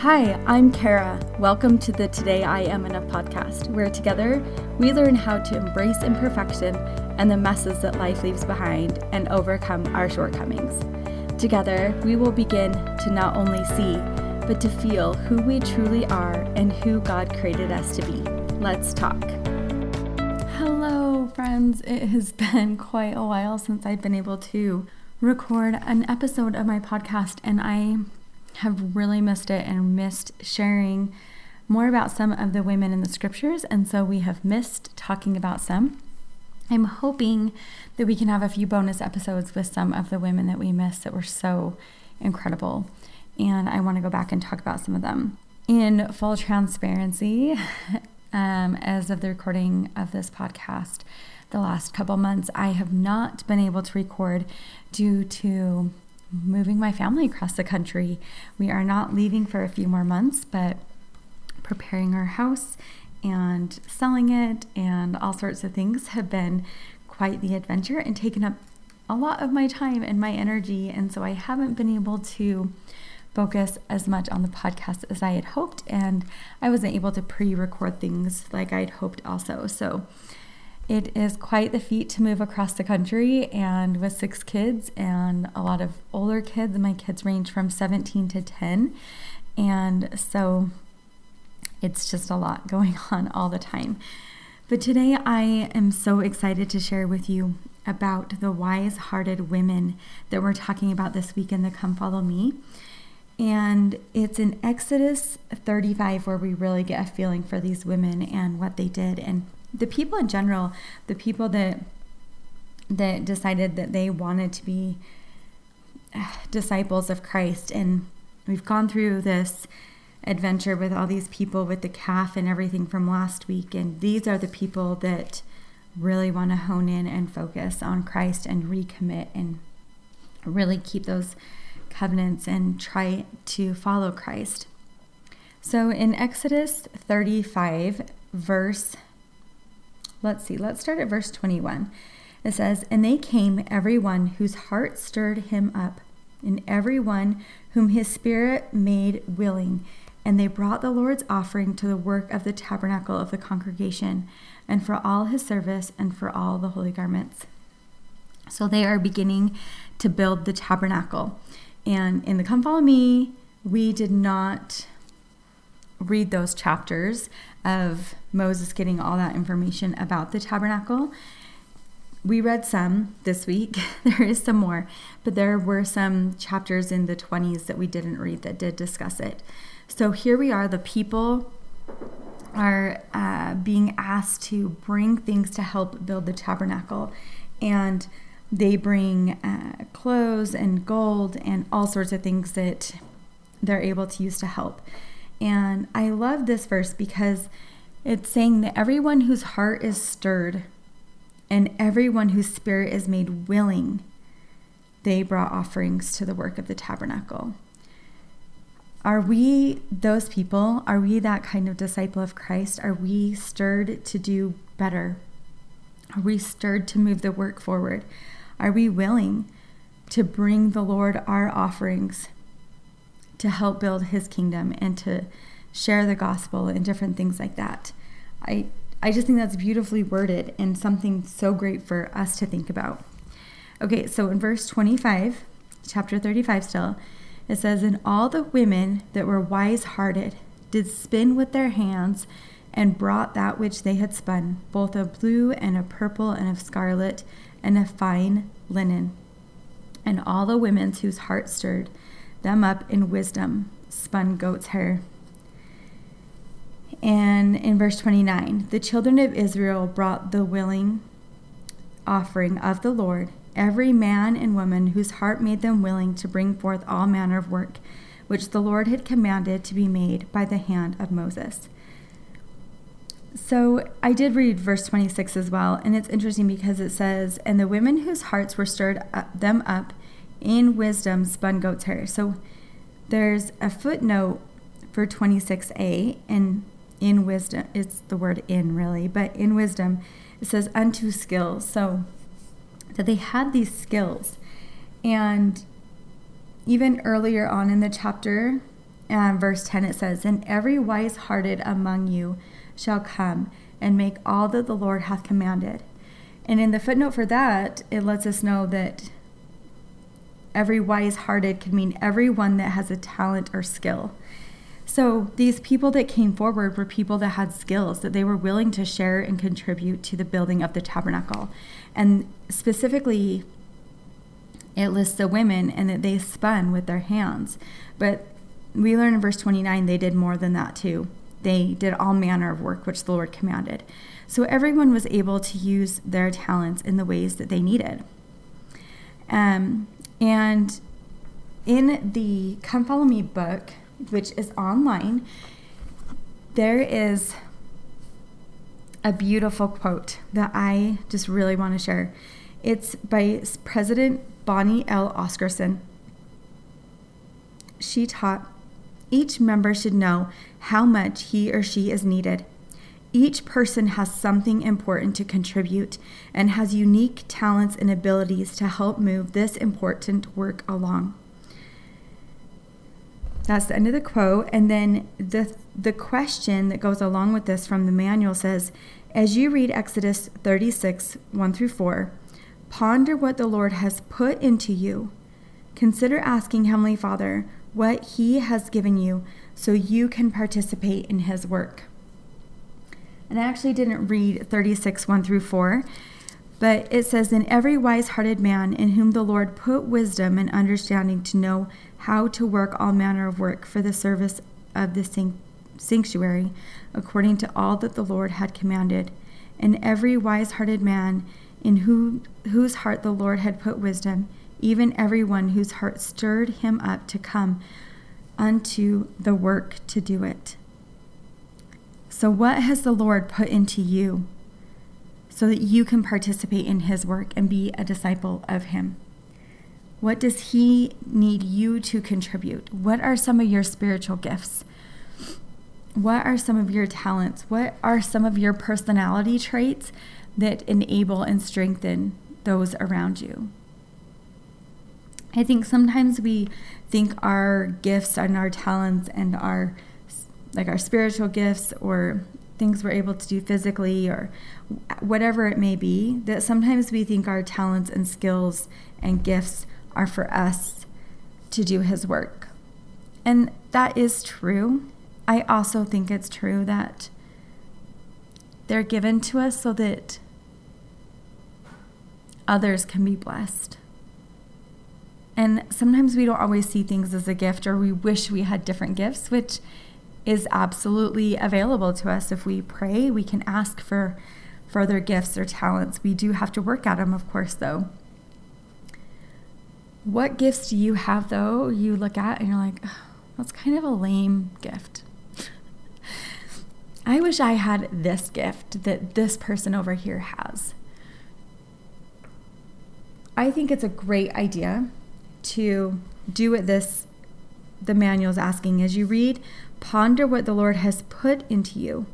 Hi, I'm Kara. Welcome to the Today I Am Enough podcast, where together we learn how to embrace imperfection and the messes that life leaves behind and overcome our shortcomings. Together, we will begin to not only see, but to feel who we truly are and who God created us to be. Let's talk. Hello, friends. It has been quite a while since I've been able to record an episode of my podcast, and I have really missed it and missed sharing more about some of the women in the scriptures, and so we have missed talking about some. I'm hoping that we can have a few bonus episodes with some of the women that we missed that were so incredible, and I want to go back and talk about some of them. In full transparency, um, as of the recording of this podcast, the last couple months, I have not been able to record due to moving my family across the country. We are not leaving for a few more months, but preparing our house and selling it and all sorts of things have been quite the adventure and taken up a lot of my time and my energy. And so I haven't been able to focus as much on the podcast as I had hoped. And I wasn't able to pre record things like I'd hoped also. So it is quite the feat to move across the country and with six kids and a lot of older kids. My kids range from 17 to 10. And so it's just a lot going on all the time. But today I am so excited to share with you about the wise hearted women that we're talking about this week in the Come Follow Me. And it's in Exodus 35 where we really get a feeling for these women and what they did. And the people in general, the people that that decided that they wanted to be uh, disciples of Christ and we've gone through this adventure with all these people with the calf and everything from last week and these are the people that really want to hone in and focus on Christ and recommit and really keep those covenants and try to follow Christ. So in Exodus 35 verse Let's see, let's start at verse 21. It says, And they came, every one whose heart stirred him up, and every one whom his spirit made willing. And they brought the Lord's offering to the work of the tabernacle of the congregation, and for all his service, and for all the holy garments. So they are beginning to build the tabernacle. And in the Come Follow Me, we did not read those chapters of Moses getting all that information about the tabernacle. We read some this week. there is some more, but there were some chapters in the 20s that we didn't read that did discuss it. So here we are, the people are uh, being asked to bring things to help build the tabernacle. And they bring uh, clothes and gold and all sorts of things that they're able to use to help. And I love this verse because it's saying that everyone whose heart is stirred and everyone whose spirit is made willing, they brought offerings to the work of the tabernacle. Are we those people? Are we that kind of disciple of Christ? Are we stirred to do better? Are we stirred to move the work forward? Are we willing to bring the Lord our offerings to help build his kingdom and to share the gospel and different things like that. I I just think that's beautifully worded and something so great for us to think about. Okay, so in verse 25, chapter 35 still, it says, And all the women that were wise hearted did spin with their hands and brought that which they had spun, both of blue and of purple and of scarlet and of fine linen. And all the women whose hearts stirred them up in wisdom, spun goat's hair. And in verse 29, the children of Israel brought the willing offering of the Lord, every man and woman whose heart made them willing to bring forth all manner of work, which the Lord had commanded to be made by the hand of Moses. So I did read verse 26 as well, and it's interesting because it says, And the women whose hearts were stirred up, them up in wisdom spun goat's hair. So there's a footnote for 26a, and in wisdom, it's the word in really, but in wisdom, it says unto skills. So that they had these skills. And even earlier on in the chapter, And verse 10 it says, And every wise hearted among you shall come and make all that the Lord hath commanded. And in the footnote for that, it lets us know that every wise hearted could mean everyone that has a talent or skill. So these people that came forward were people that had skills that they were willing to share and contribute to the building of the tabernacle. And specifically, it lists the women and that they spun with their hands. But we learn in verse 29 they did more than that too. They did all manner of work which the Lord commanded. So everyone was able to use their talents in the ways that they needed. Um, and in the Come Follow Me book, which is online, there is a beautiful quote that I just really want to share. It's by President Bonnie L. Oscarson. She taught each member should know how much he or she is needed. Each person has something important to contribute and has unique talents and abilities to help move this important work along. That's the end of the quote. And then the, the question that goes along with this from the manual says As you read Exodus 36 1 through 4, ponder what the Lord has put into you. Consider asking Heavenly Father what He has given you so you can participate in His work. And I actually didn't read 36 1 through 4, but it says, In every wise hearted man in whom the Lord put wisdom and understanding to know how to work all manner of work for the service of the sanctuary, according to all that the Lord had commanded. And every wise hearted man in who, whose heart the Lord had put wisdom, even every one whose heart stirred him up to come unto the work to do it. So, what has the Lord put into you so that you can participate in his work and be a disciple of him? What does He need you to contribute? What are some of your spiritual gifts? What are some of your talents? What are some of your personality traits that enable and strengthen those around you? I think sometimes we think our gifts and our talents and our like our spiritual gifts or things we're able to do physically or whatever it may be that sometimes we think our talents and skills and gifts are for us to do His work. And that is true. I also think it's true that they're given to us so that others can be blessed. And sometimes we don't always see things as a gift, or we wish we had different gifts, which is absolutely available to us. If we pray, we can ask for further gifts or talents. We do have to work at them, of course, though. What gifts do you have though? You look at and you're like, oh, that's kind of a lame gift. I wish I had this gift that this person over here has. I think it's a great idea to do what this the manual is asking as you read, ponder what the Lord has put into you.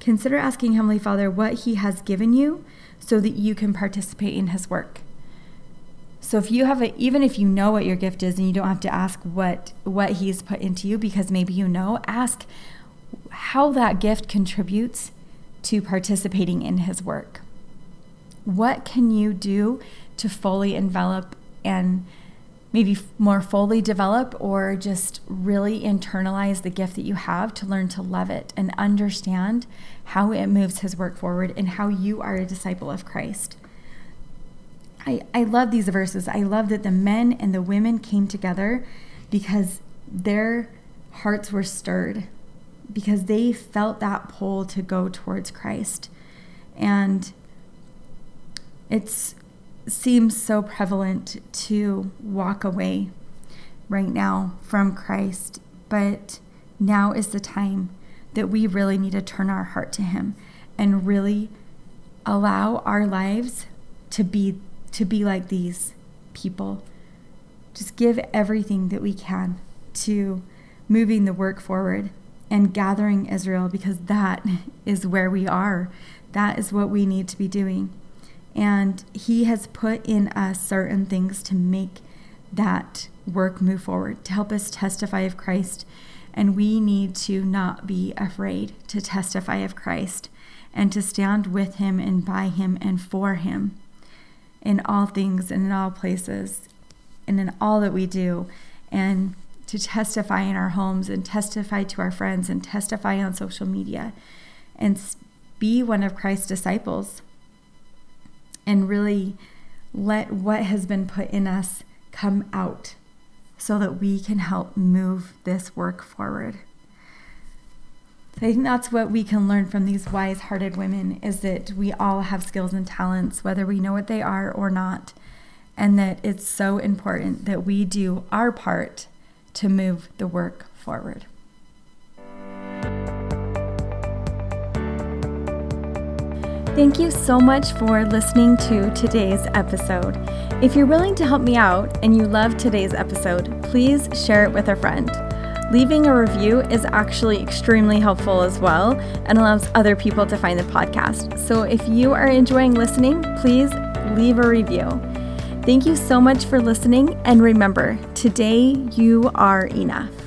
Consider asking Heavenly Father what He has given you so that you can participate in His work. So if you have a, even if you know what your gift is and you don't have to ask what what he's put into you because maybe you know, ask how that gift contributes to participating in his work. What can you do to fully envelop and maybe more fully develop or just really internalize the gift that you have to learn to love it and understand how it moves his work forward and how you are a disciple of Christ. I, I love these verses. I love that the men and the women came together because their hearts were stirred, because they felt that pull to go towards Christ. And it seems so prevalent to walk away right now from Christ, but now is the time that we really need to turn our heart to Him and really allow our lives to be to be like these people. Just give everything that we can to moving the work forward and gathering Israel because that is where we are. That is what we need to be doing. And He has put in us certain things to make that work move forward, to help us testify of Christ. And we need to not be afraid to testify of Christ and to stand with him and by him and for him in all things and in all places and in all that we do. And to testify in our homes and testify to our friends and testify on social media and be one of Christ's disciples and really let what has been put in us come out so that we can help move this work forward. So I think that's what we can learn from these wise hearted women is that we all have skills and talents, whether we know what they are or not, and that it's so important that we do our part to move the work forward. Thank you so much for listening to today's episode. If you're willing to help me out and you love today's episode, please share it with a friend. Leaving a review is actually extremely helpful as well and allows other people to find the podcast. So if you are enjoying listening, please leave a review. Thank you so much for listening, and remember, today you are enough.